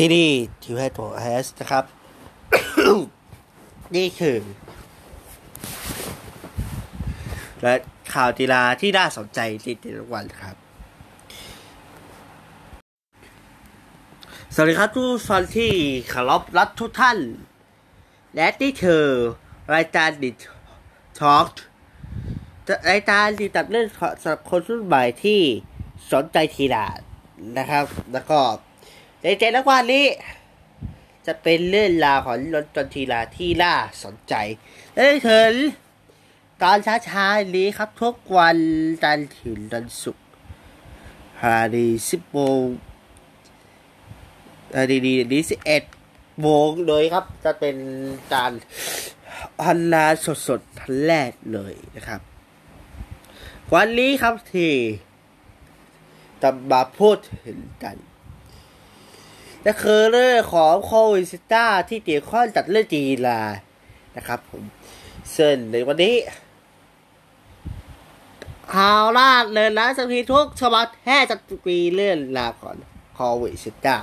ซีรีส์ทีวีตัวเอสนะครับ นี่คือและข่าวกีฬาที่น่าสนใจในแต่ละวันครับ สวัสดีครับทุกท่านที่เคารพรักทุกท่าน และนี่คือรายการดิทอล์กรายการที่ตัดเรื่องสำหรับคนรุ่นใหม่ที่สนใจทีฬานะครับ แล้วก็ ในใจละวันนี้ จะเป็นเรื่องราวของรถจนทีฬาที่น่าสนใจและถึงตอนช้าๆนี้ครับทุกวันจันทร์ถึงวันศุกร์ฮาดีสิบโมงฮาดีดีนี้สิบเอ็ดโมงเลยครับ จะเป็นการพันนาสดๆทันแรกเลยนะครับ วันนี้ครับที่จะมาพูดถึงกัน และคือเรื่องของโควิดสิต้าที่เกี่ยวข้องจัดเรื่องจีลานะครับผมซึ่งในวันนี้ข่าวล่าเลยนะสักทีทุกฉบับแท้จะปีเรื่องราวของโควิดสิต้า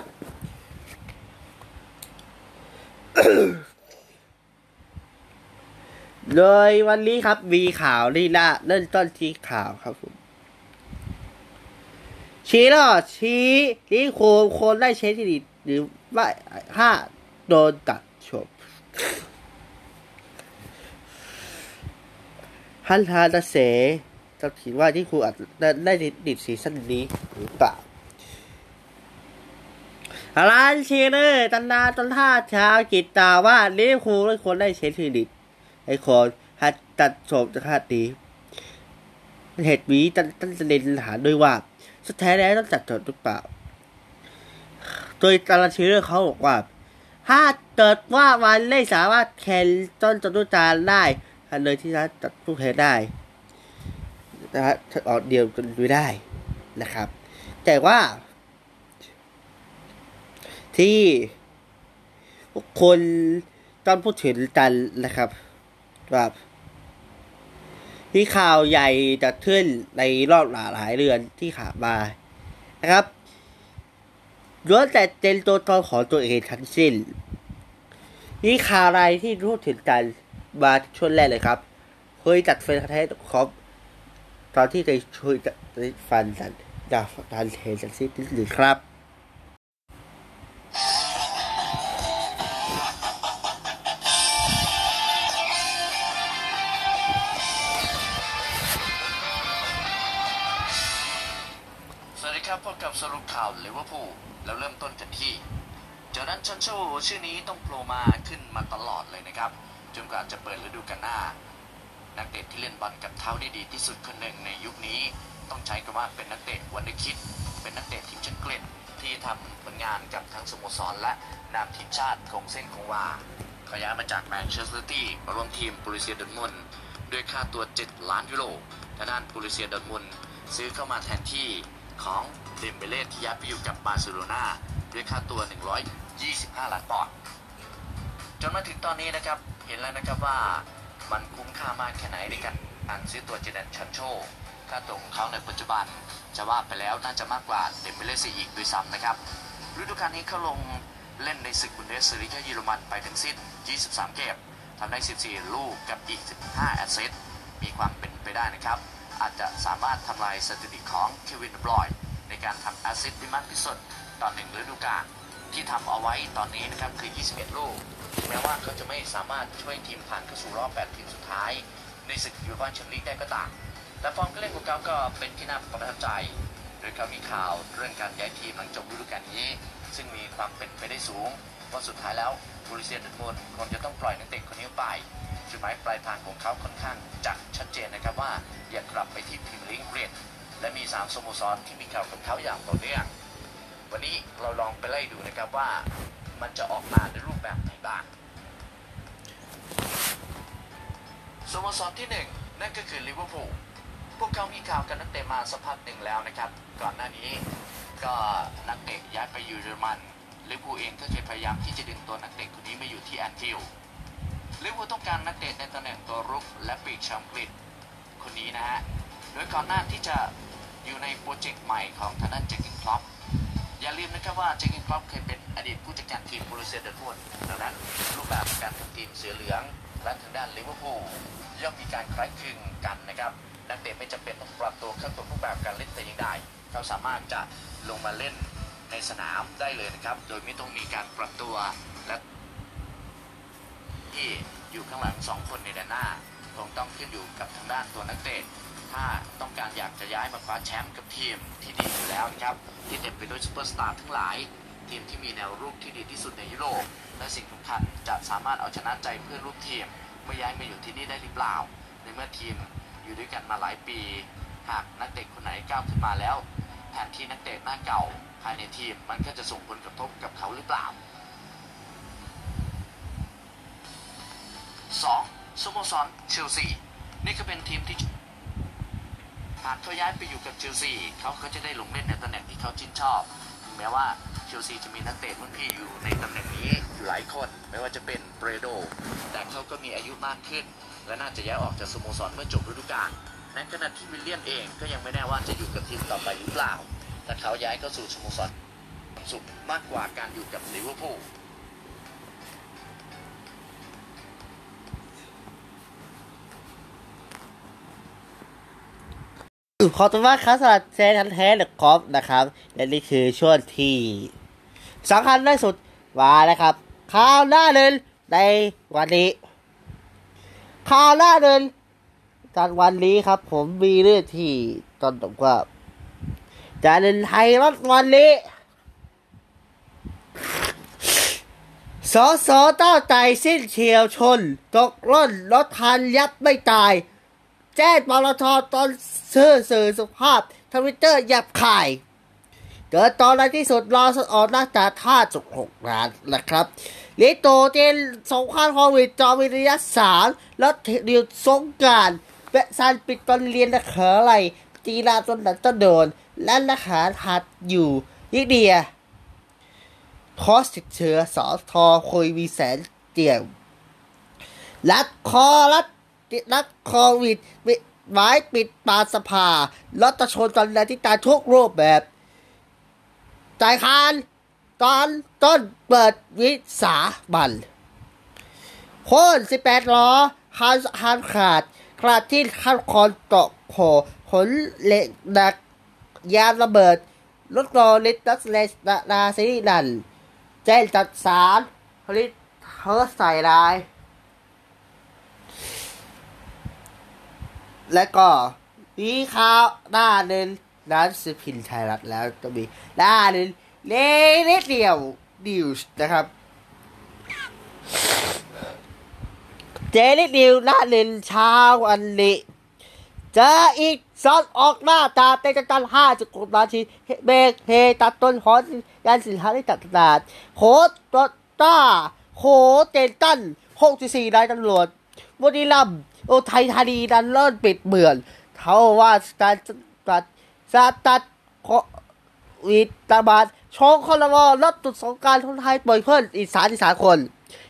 เลยวันนี้ครับมีข่าวนี่ละเริ่มต้นที่ข่าวครับผมชี้ล้วชี้ที่โคคนได้ใช้ที่ดิ หรือว่าถ้าโดนตัดจบฮันทาตเสจะถือว่าที่ครูอาจได้ดิดซีซั่นนี้หรือเปล่าร้านเชเนอร์ตันดาตันท่าชาวกิตตาว่าลิครูไม่ควรได้ใช้ที่ดิไอ้คนฮัดตัดจบจะคาดดีเหตุนี้ตันตันเดนหาด้วยว่า สุดท้ายแล้วต้องจัดจดหรือเปล่า โดยตารางชื่อเขาบอกว่า ถ้าเกิดว่าวันไม่สามารถแคนต้นจตุจารได้ทันเลยที่จะจัดผู้แทนได้นะฮะออกเดียวกันดูได้นะครับ แต่ว่า ที่คนต้องพูดถึงกันนะครับแบบที่ข่าวใหญ่จะขึ้นในรอบหลายหลายเดือนที่ขามานะครับ ล้วนแต่เป็นตัวตนของตัวเองทั้งสิ้น นี่ข่าวอะไรที่รู้ถึงกันมาช่วงแรกเลยครับ เคยจัดเฟนแท้ครบตอนที่จะช่วยจะฟันกันจากการเทนสันซิติหรือครับ ครับพบกับสรุปข่าวลิเวอร์พูลแล้วเริ่มต้นกันที่จอร์แดนชันโชชื่อนี้ต้องโผล่มาขึ้นมาตลอดเลยนะครับ จนกว่าจะเปิดฤดูกาลหน้า นักเตะที่เล่นบอลกับเท้าได้ดีที่สุดคนหนึ่งในยุคนี้ ต้องใช้คำว่าเป็นนักเตะ wonderkid เป็นนักเตะทีมชาติอังกฤษที่ทำผลงานกับทั้งสโมสรและนามทีมชาติคงเส้นคงวาเขาย้ายมาจากแมนเชสเตอร์ซิตี้มาร่วมทีมบรูเซียดอร์ทมุนด้วยค่าตัว 7 ล้านยูโรทางด้านบรูเซียดอร์ทมุนซื้อเข้ามาแทนที่ ของเดมเบเล่ที่ย้ายไปอยู่กับบาร์เซโลนาด้วยค่าตัว 125 ล้านปอนด์จนมาถึงตอนนี้นะครับ เห็นแล้วนะครับว่ามันคุ้มค่ามากแค่ไหนในการการซื้อตัวเจดอนซันโชค่าตัวของเขาในปัจจุบัน จะว่าไปแล้วน่าจะมากกว่าเดมเบเล่ซีอีกด้วยซ้ำนะครับฤดูกาลนี้เขาลงเล่นในศึกบุนเดสลีกาเยอรมันไปทั้งสิ้น 23 เกมทำได้ 14 ลูกกับอีก 15 assist มีความเป็นไปได้นะครับ อาจจะสามารถทำลายสถิติของเควินบรอยน์ในการทำ assist ที่มากที่สุดต่อหนึ่งฤดูกาลที่ทำเอาไว้ตอนนี้นะครับคือ 21 ลูกแม้ว่าเขาจะไม่สามารถช่วยทีมผ่านเข้าสู่รอบ 8 ทีมสุดท้าย ในศึกยูฟ่าแชมเปี้ยนลีกได้ก็ตามแต่ฟอร์มการเล่นของเขาก็เป็นที่น่าประทับใจโดยเขามีข่าวเรื่องการย้ายทีมหลังจบฤดูกาลนี้ ซึ่งมีความเป็นไปได้สูงว่าสุดท้ายแล้วบรูเซียดอร์ทมุนคงจะต้องปล่อยนักเตะคนนี้ไป จุดหมายปลายทางของเขาค่อนข้างจะชัดเจนนะครับว่าอยากกลับไปที่พรีเมียร์ลีกอังกฤษและมีสามสโมสรที่มีข่าวกับเขาอย่างต่อเนื่องวันนี้เราลองไปไล่ดูนะครับว่ามันจะออกมาในรูปแบบไหนบ้างสโมสรที่หนึ่งนั่นก็คือลิเวอร์พูลพวกเขามีข่าวกับนักเตะมาสักพักหนึ่งแล้วนะครับ ก่อนหน้านี้ก็นักเตะย้ายไปอยู่เยอรมันลิเวอร์พูลเองก็เคยพยายามที่จะดึงตัวนักเตะคนนี้มาอยู่ที่แอนฟิลด์ ลิเวอร์พูลต้องการนักเตะในตำแหน่งตัวรุกและปีกชาวอังกฤษคนนี้นะฮะ โดยก่อนหน้าที่จะอยู่ในโปรเจกต์ใหม่ของทางด้านเจอร์เก้นคล็อปอย่าลืมนะครับว่าเจอร์เก้นคล็อปเคยเป็นอดีตผู้จัดการทีมบรูเซียดอร์ทมุนดังนั้นรูปแบบการทำทีมเสือเหลืองและทางด้านลิเวอร์พูลย่อมมีการคล้ายคลึงกันนะครับนักเตะไม่จำเป็นต้องปรับตัวเข้ากับรูปแบบการเล่นแต่อย่างใดเขาสามารถจะลงมาเล่นในสนามได้เลยนะครับ โดยไม่ต้องมีการปรับตัว อยู่ข้างหลังสองคนในแดนหน้าคงต้องขึ้นอยู่กับทางด้านตัวนักเตะถ้าต้องการอยากจะย้ายมาคว้าแชมป์กับทีมที่ดีอยู่แล้วนะครับ ที่เต็มไปด้วยซูเปอร์สตาร์ทั้งหลาย ทีมที่มีแนวรุกที่ดีที่สุดในยุโรป และสิ่งสำคัญจะสามารถเอาชนะใจเพื่อนร่วมทีมเมื่อย้ายมาอยู่ที่นี่ได้หรือเปล่า ในเมื่อทีมอยู่ด้วยกันมาหลายปี หากนักเตะคนไหนก้าวขึ้นมาแล้วแทนที่นักเตะหน้าเก่าภายในทีมมันก็จะส่งผลกระทบกับเขาหรือเปล่า 2. สโมสรเชลซี นี่ก็เป็นทีมที่หากเขาย้ายไปอยู่กับเชลซีเขาก็จะได้ลงเล่นในตำแหน่งที่เขาชื่นชอบ แม้ว่าเชลซีจะมีนักเตะรุ่นพี่อยู่ในตำแหน่งนี้อยู่หลายคน ไม่ว่าจะเป็นเบรโด แต่เขาก็มีอายุมากขึ้น และน่าจะย้ายออกจากสโมสรเมื่อจบฤดูกาลในขณะที่วิลเลียมเองก็ยังไม่แน่ว่าจะอยู่กับทีมต่อไปหรือเปล่าถ้าเขาย้ายเข้าสู่สโมสรสุขมากกว่าการอยู่กับลิเวอร์พูล ขอบคุณมากครับสำหรับแซนแท้เดอะคอฟนะครับ และนี่คือช่วงที่สำคัญที่สุดมาแล้วครับข่าวหน้าเดินในวันนี้ข่าวหน้าเดินตอนวันนี้ครับ ผมมีเรื่องที่ตอนบอกว่าจะเดินไทยรัฐวันนี้สอสอเต้าไตสิ้นเฉียวชน ตกร่นรถทันยับไม่ตาย แจ้งปตทตอนซื่อสื่อสุภาพทวิตเตอร์หยับข่ายเกิดตอนในที่สุดรอสออกหน้าจาท่าจุกหกล้านนะครับลิโตเจนสงครามโควิดจอวิทยาสารแล้วเดียวสงการเวะซันปิดตอนเรียนนักเขออะไรจีราจนดันต้นโดน และนักหาหัดอยู่ยิเดียคอสติดเชื้อสอทอคุยวีแสนเจียวรัดคอรัด รัดโควิดปิดไม้ปิดปาสภารัตชนตอนแรกที่ตายทุกรูปแบบจ่ายคานตอนต้นเปิดวิสาบันโคนสิบแปดล้อคันคันขาดขาดที่คันคอนตกโผขนเหล็กดัก ยานระเบิดรถโรลิตตัสเลสนาซีนันแจ้งจัดสารผลิตเฮอใส่ลาย และก็มีข่าวหน้าหนึ่งร้นสือพิมพ์ไทยรัฐแล้วจะมีหน้าหนึ่งเล็กเดียวนิวส์นะครับเจลิดิวหน้าหนึ่งเช้าวันนี้เจออีกซอนออกหน้าตาเตจตันห้าจุดกนาทีเบรกเฮตัดต้นหอนยันสินค้าที่ตัดตลาดโคตรต้าโคเตตันหกสี่นายตำรวจบุรีรัมย์ โอไทยธานีดันเลิศปิดเมืองเขาว่าการตัดสตัดโควิดตาบาดช่องคอรมอลดตุดสงการคนไทยปล่อยเพิ่มอีกสามสิบสามคน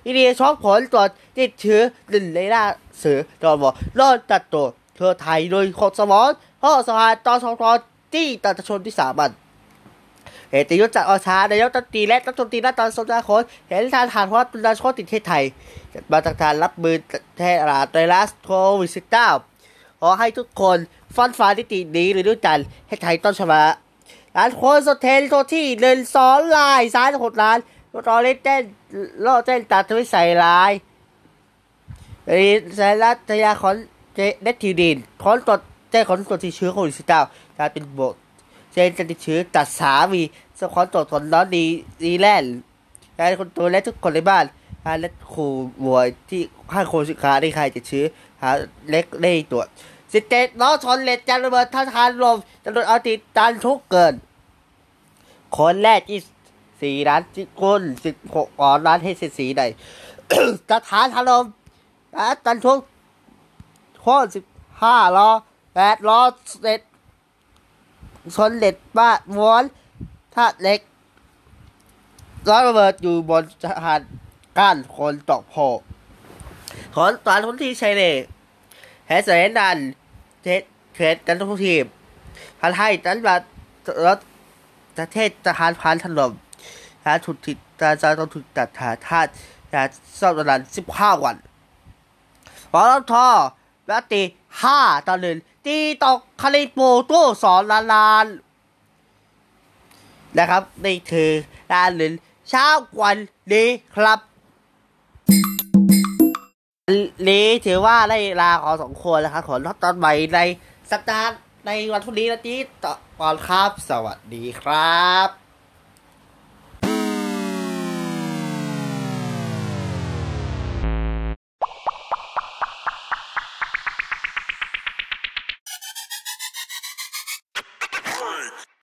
อินเดียช่องผลตรวจติดเชื้อหนึ่งในหน้าเสือตอมอรอดตัดตัวเธอไทยโดยคนสมองพ่อสภาตอนสองทอที่ตัดชนที่สาบันเหตุยุทธจักรอชานายกตันตีและรัฐมนตีนัตอนสมนาคตเห็นทานฐานเพราะตุลาชติดเทศไทย มาตรการรับมือแทนราไตรัสโควิดสิบเก้าขอให้ทุกคนฟันฝ่าทิฏฐินี้หรือด้วยกันให้ไทยต้นชนะร้านโคนสเทนตัวที่เดินสอนลายสายหดล้านรอเล่นเต้นล่อเต้นตัดทวิใส่ลายรีสายรัฐยาขอนเจเนทิวดินขอนตรวจแจ้ขอนตรวจติดเชื้อโควิดสิบเก้าการเป็นบทเจนจะติดเชื้อตัดสามีสขอนตรวจผลร้อนดีดีแลนด์การคนตัวและทุกคนในบ้าน การและครูบวยที่ข้างโคสิคาได้ใครจะเชื้อหาเล็กได้ตรวจสิเจ็ดน้องชนเล็ดจานระเบิดท่าทานลมจำนวนเอาติดตันทุกเกิน คนแรกที่สี่ล้านที่คนสิบหกอ่อนล้านให้สิสี่ได้สถานถล่มและตันทุกข้อสิบห้าล้อแปดล้อเสร็จชนเล็ดบ้าม้วนท่าเล็กร้อระเบิดอยู่บนสะพาน กั้นคนตกโพขอนตอนทุนที่ชัยเล่แฮสเซนดันเทสเทสกันทุกทีมทันให้ตันบัดรถประเทศจะหารพันถล่มนะถูกติดจะจะต้องถูกตัดหาธาตุนะซ่อมนานสิบห้าวันปตทและตีห้าต่อหนึ่งตีตกคาริโปโต้สอนลานลานนะครับนี่คือการหนึ่งเช้าวันนี้ครับ นี้ถือว่าได้ลาขอสองคนแล้วครับ ขอรับตอนใหม่ในสัปดาห์ในวันพรุ่งนี้นะจีต่อก่อนครับ สวัสดีครับ